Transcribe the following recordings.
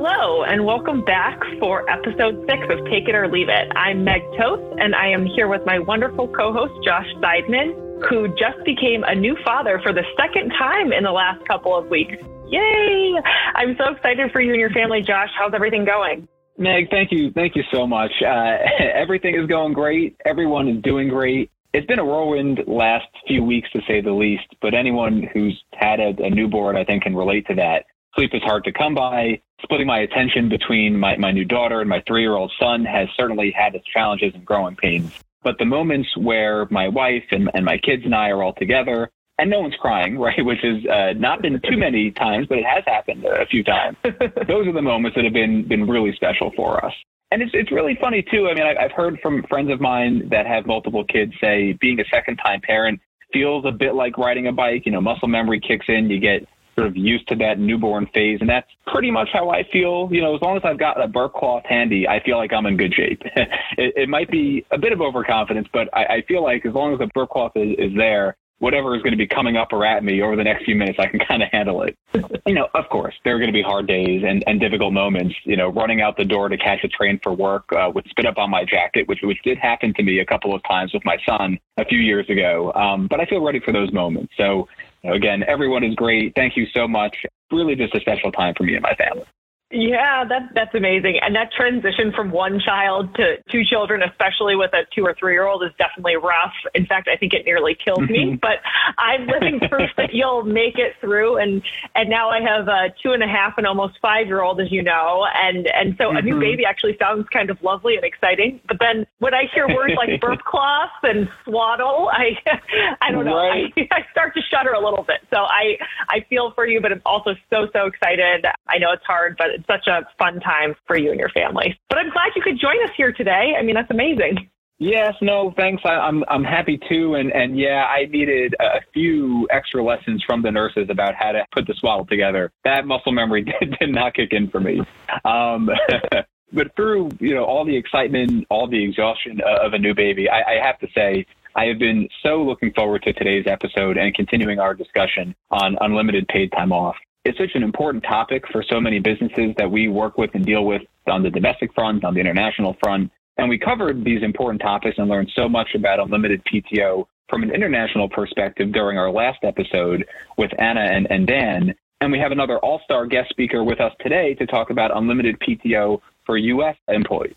Hello, and welcome back for episode six of Take It or Leave It. I'm Meg Toth, and I am here with my wonderful co host, Josh Seidman, who just became a new father for the second time in the last couple of weeks. Yay! I'm so excited for you and your family, Josh. How's everything going? Meg, thank you. Thank you so much. Uh, everything is going great. Everyone is doing great. It's been a whirlwind last few weeks, to say the least, but anyone who's had a, a newborn, I think, can relate to that. Sleep is hard to come by. Splitting my attention between my, my new daughter and my three year old son has certainly had its challenges and growing pains. But the moments where my wife and, and my kids and I are all together, and no one's crying, right, which has uh, not been too many times, but it has happened a few times. Those are the moments that have been been really special for us. And it's it's really funny too. I mean, I, I've heard from friends of mine that have multiple kids say being a second time parent feels a bit like riding a bike. You know, muscle memory kicks in. You get sort of used to that newborn phase. And that's pretty much how I feel. You know, as long as I've got a burp cloth handy, I feel like I'm in good shape. it, it, might be a bit of overconfidence, but I, I feel like as long as the burp cloth is, is there, whatever is going to be coming up or at me over the next few minutes, I can kind of handle it. you know, of course, there are going to be hard days and, and difficult moments. You know, running out the door to catch a train for work uh, with spit up on my jacket, which which did happen to me a couple of times with my son a few years ago. Um, but I feel ready for those moments. So, again, everyone is great. Thank you so much. Really, just a special time for me and my family. Yeah, that that's amazing. And that transition from one child to two children, especially with a two or three year old, is definitely rough. In fact, I think it nearly killed me. Mm-hmm. But I'm living proof that you'll make it through. And and now I have a two and a half and almost five year old, as you know. And and so mm-hmm. a new mm-hmm. baby actually sounds kind of lovely and exciting. But then when I hear words like burp cloth and swaddle, I I don't know. Right. I, I start to shudder a little bit. So I I feel for you, but I'm also so so excited. I know it's hard, but it's such a fun time for you and your family. But I'm glad you could join us here today. I mean, that's amazing. Yes, no, thanks. I, am I'm, I'm happy too, and and yeah, I needed a few extra lessons from the nurses about how to put the swaddle together. That muscle memory did, did not kick in for me. Um, but through you know all the excitement, all the exhaustion of a new baby, I, I have to say I have been so looking forward to today's episode and continuing our discussion on unlimited paid time off it's such an important topic for so many businesses that we work with and deal with on the domestic front, on the international front. And we covered these important topics and learned so much about unlimited PTO from an international perspective during our last episode with Anna and, and Dan. And we have another all star guest speaker with us today to talk about unlimited PTO for U.S. employees.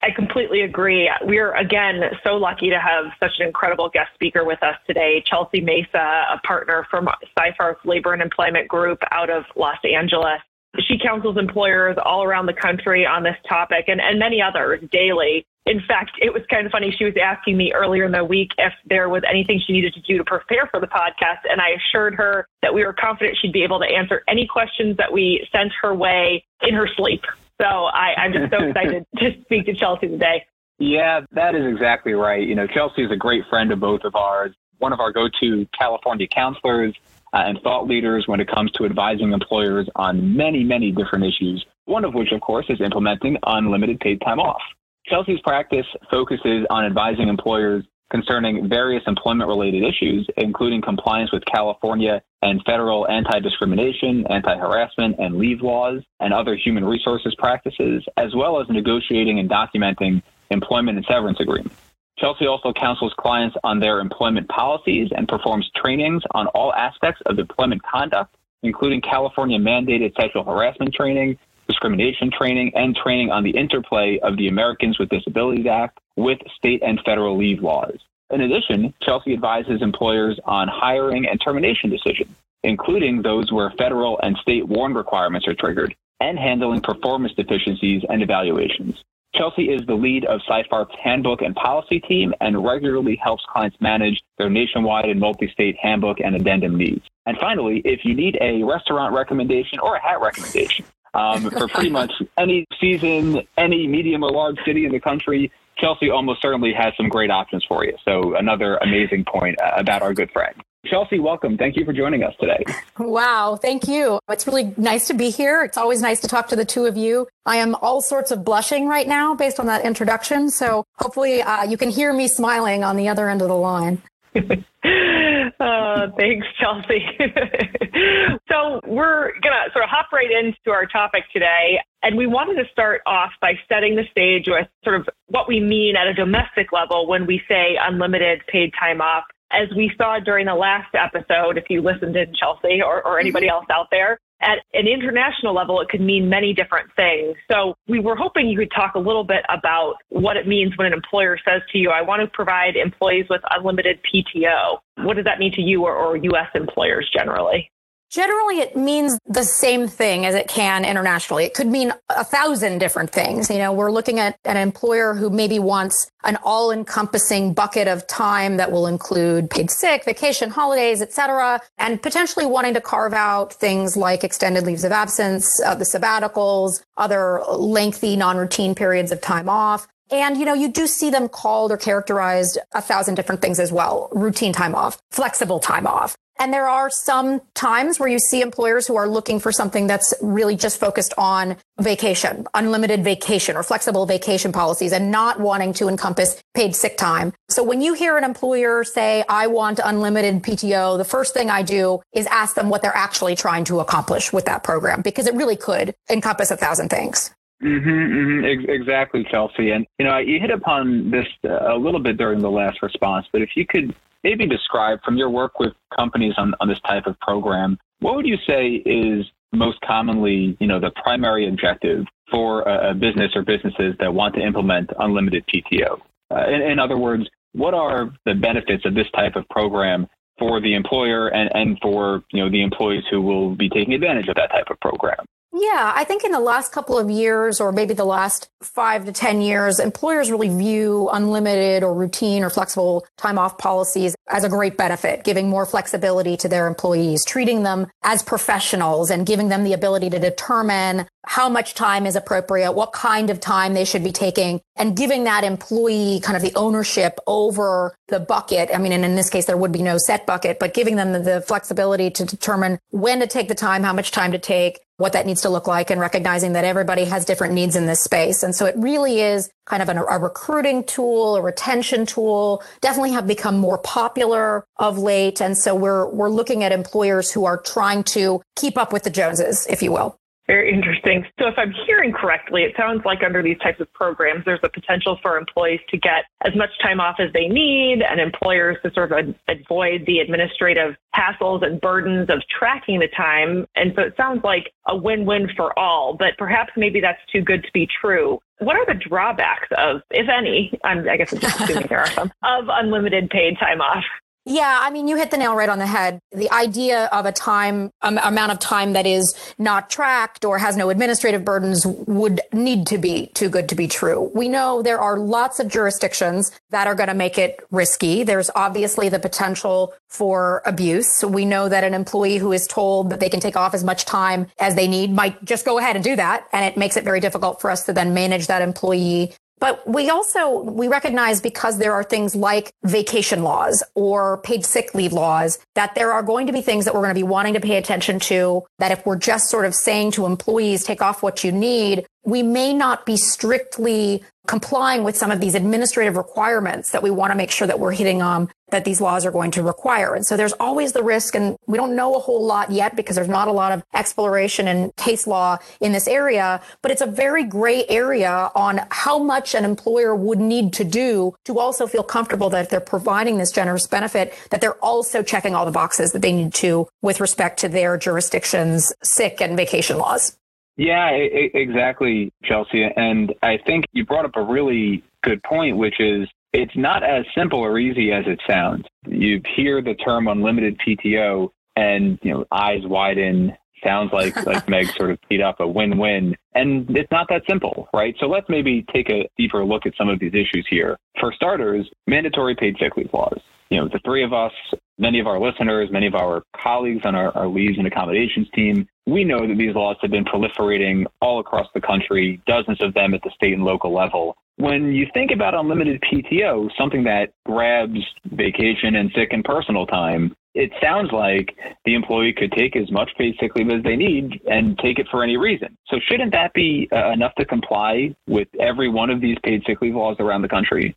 I completely agree. We're again so lucky to have such an incredible guest speaker with us today, Chelsea Mesa, a partner from Seyfarth's Labor and Employment Group out of Los Angeles. She counsels employers all around the country on this topic and, and many others daily. In fact, it was kind of funny. She was asking me earlier in the week if there was anything she needed to do to prepare for the podcast. And I assured her that we were confident she'd be able to answer any questions that we sent her way in her sleep. So I, I'm just so excited to speak to Chelsea today. Yeah, that is exactly right. You know, Chelsea is a great friend of both of ours, one of our go to California counselors uh, and thought leaders when it comes to advising employers on many, many different issues, one of which, of course, is implementing unlimited paid time off. Chelsea's practice focuses on advising employers concerning various employment related issues, including compliance with California and federal anti discrimination, anti harassment, and leave laws, and other human resources practices, as well as negotiating and documenting employment and severance agreements. Chelsea also counsels clients on their employment policies and performs trainings on all aspects of employment conduct, including California mandated sexual harassment training, discrimination training, and training on the interplay of the Americans with Disabilities Act with state and federal leave laws. In addition, Chelsea advises employers on hiring and termination decisions, including those where federal and state WARN requirements are triggered, and handling performance deficiencies and evaluations. Chelsea is the lead of Seyfarth's handbook and policy team and regularly helps clients manage their nationwide and multi-state handbook and addendum needs. And finally, if you need a restaurant recommendation or a hat recommendation, um, for pretty much any season, any medium or large city in the country. Chelsea almost certainly has some great options for you. So another amazing point uh, about our good friend. Chelsea, welcome. Thank you for joining us today. Wow, thank you. It's really nice to be here. It's always nice to talk to the two of you. I am all sorts of blushing right now based on that introduction. So hopefully uh, you can hear me smiling on the other end of the line. uh, thanks, Chelsea. so we're going to sort of hop right into our topic today. And we wanted to start off by setting the stage with sort of what we mean at a domestic level when we say unlimited paid time off. As we saw during the last episode, if you listened in Chelsea or, or anybody mm-hmm. else out there, at an international level, it could mean many different things. So we were hoping you could talk a little bit about what it means when an employer says to you, I want to provide employees with unlimited PTO. What does that mean to you or, or U.S. employers generally? Generally, it means the same thing as it can internationally. It could mean a thousand different things. You know, we're looking at an employer who maybe wants an all encompassing bucket of time that will include paid sick, vacation, holidays, et cetera, and potentially wanting to carve out things like extended leaves of absence, uh, the sabbaticals, other lengthy non-routine periods of time off. And, you know, you do see them called or characterized a thousand different things as well. Routine time off, flexible time off, and there are some times where you see employers who are looking for something that's really just focused on vacation, unlimited vacation or flexible vacation policies and not wanting to encompass paid sick time. So when you hear an employer say, I want unlimited PTO, the first thing I do is ask them what they're actually trying to accomplish with that program because it really could encompass a thousand things. Mm-hmm, mm-hmm, exactly, Chelsea. And, you know, you hit upon this a little bit during the last response, but if you could maybe describe from your work with companies on, on this type of program, what would you say is most commonly, you know, the primary objective for a, business or businesses that want to implement unlimited PTO? Uh, in, in other words, what are the benefits of this type of program for the employer and, and for you know the employees who will be taking advantage of that type of program? Yeah, I think in the last couple of years, or maybe the last five to 10 years, employers really view unlimited or routine or flexible time off policies as a great benefit, giving more flexibility to their employees, treating them as professionals and giving them the ability to determine how much time is appropriate, what kind of time they should be taking, and giving that employee kind of the ownership over the bucket. I mean, and in this case, there would be no set bucket, but giving them the, the flexibility to determine when to take the time, how much time to take, what that needs to look like and recognizing that everybody has different needs in this space. And so it really is kind of an, a recruiting tool, a retention tool, definitely have become more popular of late. And so we're, we're looking at employers who are trying to keep up with the Joneses, if you will. Very interesting. So, if I'm hearing correctly, it sounds like under these types of programs, there's a potential for employees to get as much time off as they need and employers to sort of avoid the administrative hassles and burdens of tracking the time. And so it sounds like a win win for all, but perhaps maybe that's too good to be true. What are the drawbacks of, if any, I'm, I guess I'm just assuming there are some, of unlimited paid time off? Yeah, I mean, you hit the nail right on the head. The idea of a time, um, amount of time that is not tracked or has no administrative burdens would need to be too good to be true. We know there are lots of jurisdictions that are going to make it risky. There's obviously the potential for abuse. We know that an employee who is told that they can take off as much time as they need might just go ahead and do that. And it makes it very difficult for us to then manage that employee but we also, we recognize because there are things like vacation laws or paid sick leave laws that there are going to be things that we're going to be wanting to pay attention to that if we're just sort of saying to employees, take off what you need, we may not be strictly complying with some of these administrative requirements that we want to make sure that we're hitting on that these laws are going to require. And so there's always the risk, and we don't know a whole lot yet because there's not a lot of exploration and case law in this area, but it's a very gray area on how much an employer would need to do to also feel comfortable that if they're providing this generous benefit, that they're also checking all the boxes that they need to with respect to their jurisdiction's sick and vacation laws. Yeah, exactly, Chelsea. And I think you brought up a really good point, which is it's not as simple or easy as it sounds. You hear the term unlimited PTO and, you know, eyes widen, sounds like, like Meg sort of teed up a win-win. And it's not that simple, right? So let's maybe take a deeper look at some of these issues here. For starters, mandatory paid sick leave laws. You know, the three of us, many of our listeners, many of our colleagues on our, our leaves and accommodations team we know that these laws have been proliferating all across the country, dozens of them at the state and local level. When you think about unlimited PTO, something that grabs vacation and sick and personal time, it sounds like the employee could take as much paid sick leave as they need and take it for any reason. So shouldn't that be uh, enough to comply with every one of these paid sick leave laws around the country?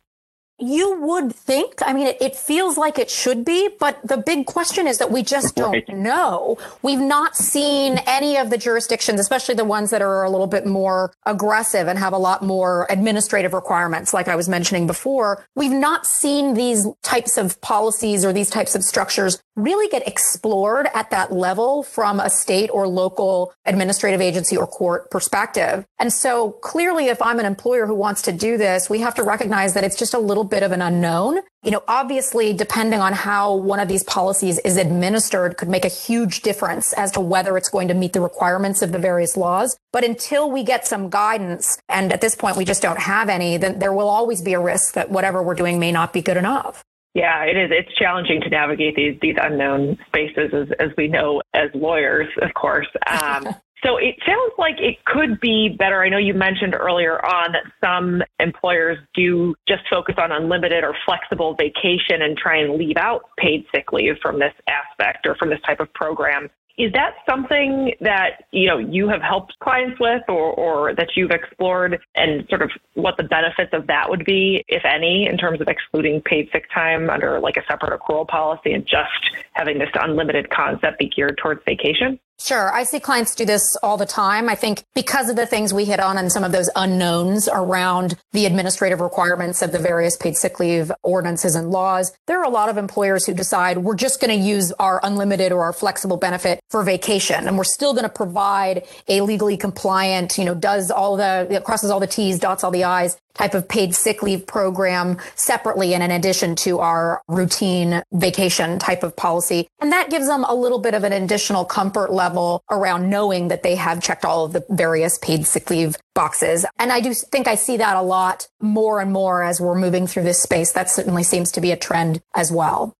You would think. I mean, it, it, feels like it should be, but the big question is that we just don't right. know. We've not seen any of the jurisdictions, especially the ones that are a little bit more aggressive and have a lot more administrative requirements, like I was mentioning before. We've not seen these types of policies or these types of structures really get explored at that level from a state or local administrative agency or court perspective. And so clearly, if I'm an employer who wants to do this, we have to recognize that it's just a little bit of an unknown. You know, obviously, depending on how one of these policies is administered could make a huge difference as to whether it's going to meet the requirements of the various laws. But until we get some guidance, and at this point we just don't have any, then there will always be a risk that whatever we're doing may not be good enough. Yeah, it is. It's challenging to navigate these these unknown spaces, as, as we know as lawyers, of course. Um, so it sounds like it could be better. I know you mentioned earlier on that some employers do just focus on unlimited or flexible vacation and try and leave out paid sick leave from this aspect or from this type of program. Is that something that you know you have helped clients with, or, or that you've explored, and sort of what the benefits of that would be, if any, in terms of excluding paid sick time under like a separate accrual policy and just having this unlimited concept be geared towards vacation? Sure. I see clients do this all the time. I think because of the things we hit on and some of those unknowns around the administrative requirements of the various paid sick leave ordinances and laws, there are a lot of employers who decide we're just going to use our unlimited or our flexible benefit for vacation. And we're still going to provide a legally compliant, you know, does all the, crosses all the T's, dots all the I's type of paid sick leave program separately and in addition to our routine vacation type of policy. And that gives them a little bit of an additional comfort level around knowing that they have checked all of the various paid sick leave boxes. And I do think I see that a lot more and more as we're moving through this space. That certainly seems to be a trend as well.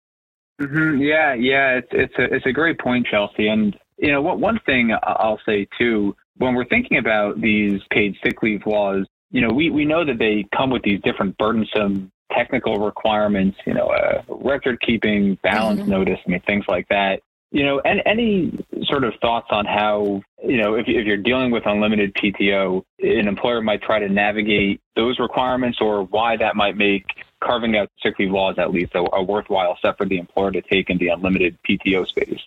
Mm-hmm. Yeah, yeah, it's it's a it's a great point, Chelsea. And you know, what one thing I'll say too, when we're thinking about these paid sick leave laws, you know, we, we know that they come with these different burdensome technical requirements, you know, uh, record keeping, balance mm-hmm. notice, I mean, things like that. You know, and any sort of thoughts on how, you know, if, if you're dealing with unlimited PTO, an employer might try to navigate those requirements or why that might make carving out sick leave laws at least a, a worthwhile step for the employer to take in the unlimited PTO space.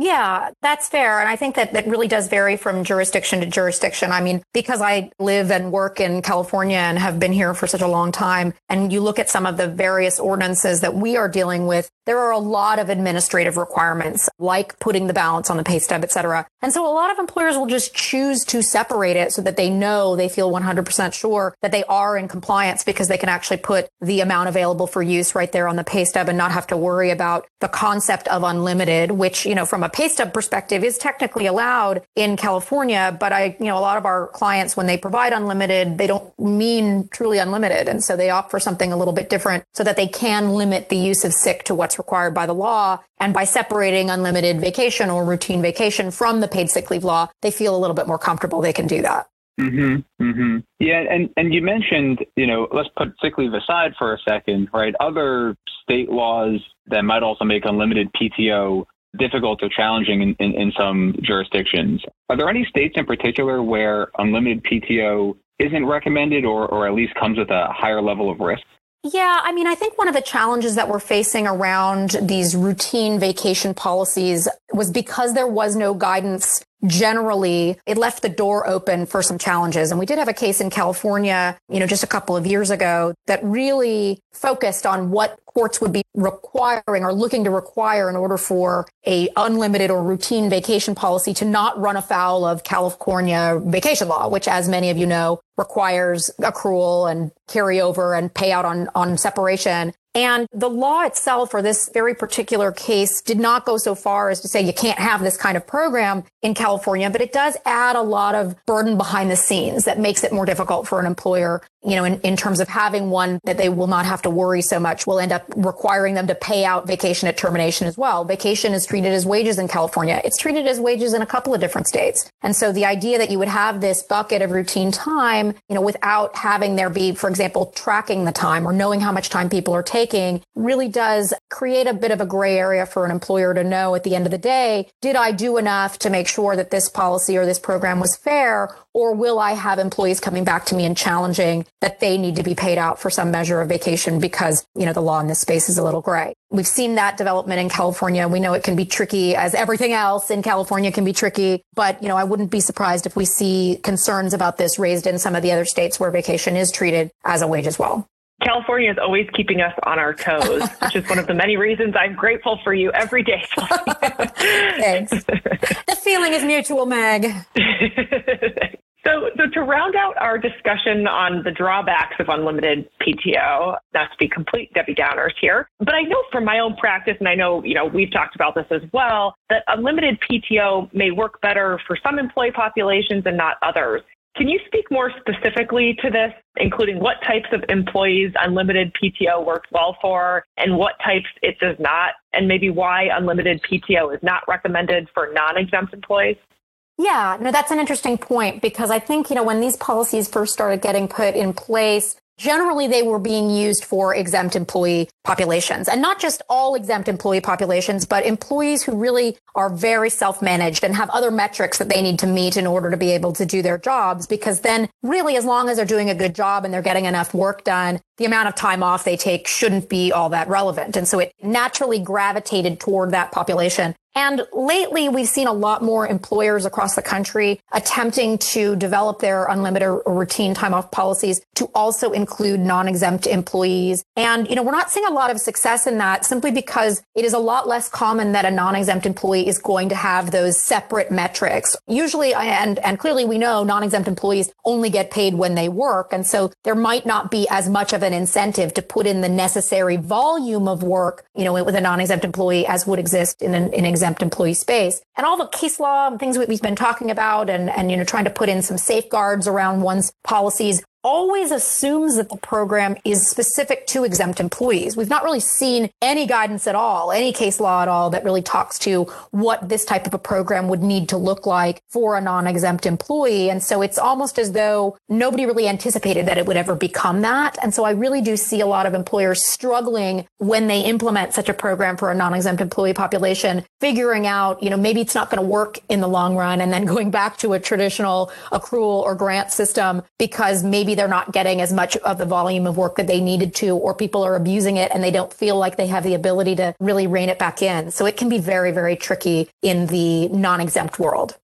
Yeah, that's fair. And I think that that really does vary from jurisdiction to jurisdiction. I mean, because I live and work in California and have been here for such a long time, and you look at some of the various ordinances that we are dealing with, there are a lot of administrative requirements, like putting the balance on the pay stub, et cetera. And so a lot of employers will just choose to separate it so that they know they feel 100% sure that they are in compliance because they can actually put the amount available for use right there on the pay stub and not have to worry about the concept of unlimited, which, you know, from a pay stub perspective is technically allowed in California. But I, you know, a lot of our clients, when they provide unlimited, they don't mean truly unlimited. And so they opt for something a little bit different so that they can limit the use of sick to what's required by the law. And by separating unlimited vacation or routine vacation from the paid sick leave law, they feel a little bit more comfortable they can do that. Mm-hmm. Mm-hmm. Yeah, and and you mentioned, you know, let's put sick leave aside for a second, right? Other state laws that might also make unlimited PTO difficult or challenging in, in, in some jurisdictions. Are there any states in particular where unlimited PTO isn't recommended or, or at least comes with a higher level of risk? Yeah, I mean, I think one of the challenges that we're facing around these routine vacation policies was because there was no guidance generally it left the door open for some challenges. And we did have a case in California, you know, just a couple of years ago that really focused on what courts would be requiring or looking to require in order for a unlimited or routine vacation policy to not run afoul of California vacation law, which as many of you know requires accrual and carryover and payout on, on separation. And the law itself for this very particular case did not go so far as to say you can't have this kind of program in California, but it does add a lot of burden behind the scenes that makes it more difficult for an employer, you know, in, in terms of having one that they will not have to worry so much will end up requiring them to pay out vacation at termination as well. Vacation is treated as wages in California. It's treated as wages in a couple of different states. And so the idea that you would have this bucket of routine time, you know, without having there be, for example, tracking the time or knowing how much time people are taking taking really does create a bit of a gray area for an employer to know at the end of the day, did I do enough to make sure that this policy or this program was fair? Or will I have employees coming back to me and challenging that they need to be paid out for some measure of vacation because, you know, the law in this space is a little gray. We've seen that development in California. We know it can be tricky as everything else in California can be tricky. But, you know, I wouldn't be surprised if we see concerns about this raised in some of the other states where vacation is treated as a wage as well. California is always keeping us on our toes, which is one of the many reasons I'm grateful for you every day. Thanks. The feeling is mutual, Meg. So, so to round out our discussion on the drawbacks of unlimited PTO, not to be complete Debbie Downers here, but I know from my own practice, and I know, you know, we've talked about this as well, that unlimited PTO may work better for some employee populations and not others. Can you speak more specifically to this, including what types of employees unlimited PTO works well for and what types it does not, and maybe why unlimited PTO is not recommended for non exempt employees? Yeah, no, that's an interesting point because I think, you know, when these policies first started getting put in place, generally they were being used for exempt employee populations and not just all exempt employee populations, but employees who really are very self-managed and have other metrics that they need to meet in order to be able to do their jobs. Because then really, as long as they're doing a good job and they're getting enough work done, the amount of time off they take shouldn't be all that relevant. And so it naturally gravitated toward that population. And lately, we've seen a lot more employers across the country attempting to develop their unlimited or routine time off policies to also include non-exempt employees. And, you know, we're not seeing a lot of success in that simply because it is a lot less common that a non-exempt employee is going to have those separate metrics. Usually, and, and clearly we know non-exempt employees only get paid when they work. And so there might not be as much of an incentive to put in the necessary volume of work, you know, with a non-exempt employee as would exist in an exempt employee space. And all the case law and things we've been talking about and, and, you know, trying to put in some safeguards around one's policies always assumes that the program is specific to exempt employees. We've not really seen any guidance at all, any case law at all that really talks to what this type of a program would need to look like for a non-exempt employee. And so it's almost as though nobody really anticipated that it would ever become that. And so I really do see a lot of employers struggling when they implement such a program for a non-exempt employee population, figuring out, you know, maybe it's not going to work in the long run and then going back to a traditional accrual or grant system because maybe maybe they're not getting as much of the volume of work that they needed to, or people are abusing it and they don't feel like they have the ability to really rein it back in. So it can be very, very tricky in the non exempt world.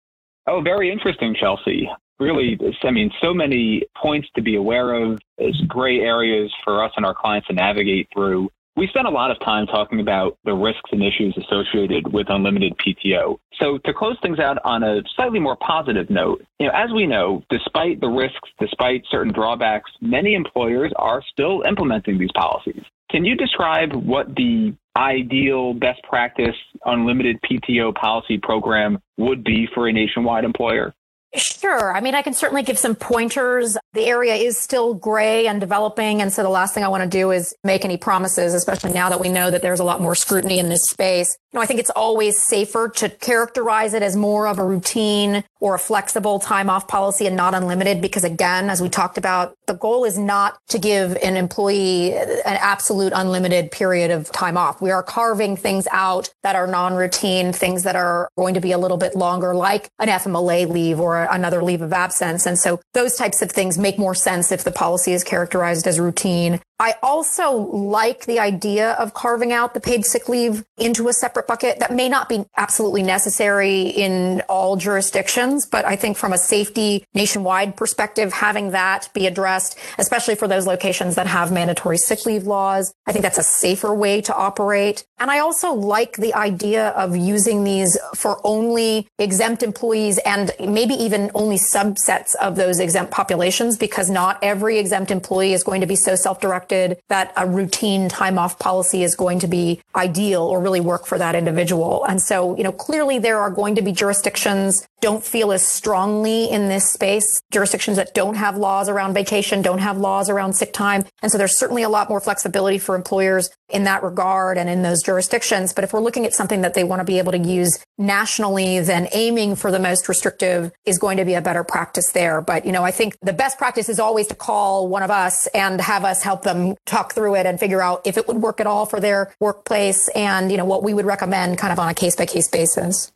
Oh, very interesting, Chelsea. Really, I mean, so many points to be aware of, as gray areas for us and our clients to navigate through. We spent a lot of time talking about the risks and issues associated with unlimited PTO. So to close things out on a slightly more positive note, you know, as we know, despite the risks, despite certain drawbacks, many employers are still implementing these policies. Can you describe what the ideal best practice unlimited PTO policy program would be for a nationwide employer? Sure. I mean, I can certainly give some pointers. The area is still gray and developing. And so the last thing I want to do is make any promises, especially now that we know that there's a lot more scrutiny in this space. You know, I think it's always safer to characterize it as more of a routine or a flexible time off policy and not unlimited because again, as we talked about, the goal is not to give an employee an absolute unlimited period of time off. We are carving things out that are non-routine, things that are going to be a little bit longer, like an FMLA leave or another leave of absence. And so those types of things make more sense if the policy is characterized as routine. I also like the idea of carving out the paid sick leave into a separate bucket. That may not be absolutely necessary in all jurisdictions, but I think from a safety nationwide perspective, having that be addressed, especially for those locations that have mandatory sick leave laws, I think that's a safer way to operate. And I also like the idea of using these for only exempt employees and maybe even only subsets of those exempt populations because not every exempt employee is going to be so self-directed that a routine time off policy is going to be ideal or really work for that individual. And so, you know, clearly there are going to be jurisdictions don't feel as strongly in this space. Jurisdictions that don't have laws around vacation, don't have laws around sick time. And so there's certainly a lot more flexibility for employers in that regard and in those jurisdictions. But if we're looking at something that they want to be able to use nationally, then aiming for the most restrictive is going to be a better practice there. But, you know, I think the best practice is always to call one of us and have us help them them talk through it and figure out if it would work at all for their workplace and, you know, what we would recommend kind of on a case by case basis.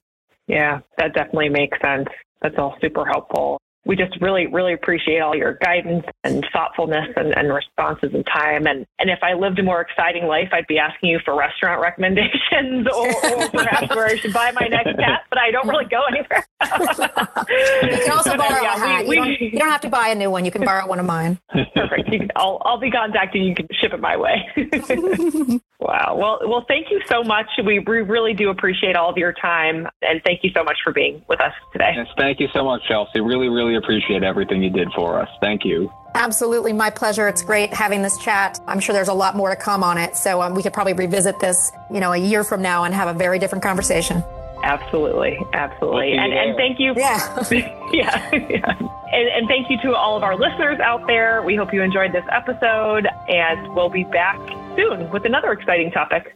Yeah, that definitely makes sense. That's all super helpful we just really, really appreciate all your guidance and thoughtfulness and, and, responses and time. And, and if I lived a more exciting life, I'd be asking you for restaurant recommendations or, or perhaps where I should buy my next cat, but I don't really go anywhere. you can also borrow yeah, a hat. We, you, don't, you, don't, have to buy a new one. You can borrow one of mine. Perfect. Can, I'll, I'll be contacting you. You can ship it my way. wow. Well, well, thank you so much. We, we really do appreciate all of your time. And thank you so much for being with us today. Yes, thank you so much, Chelsea. Really, really really appreciate everything you did for us. Thank you. Absolutely, my pleasure. It's great having this chat. I'm sure there's a lot more to come on it, so um, we could probably revisit this, you know, a year from now and have a very different conversation. Absolutely, absolutely, and, and thank you. Yeah, yeah, yeah. And, and thank you to all of our listeners out there. We hope you enjoyed this episode, and we'll be back soon with another exciting topic.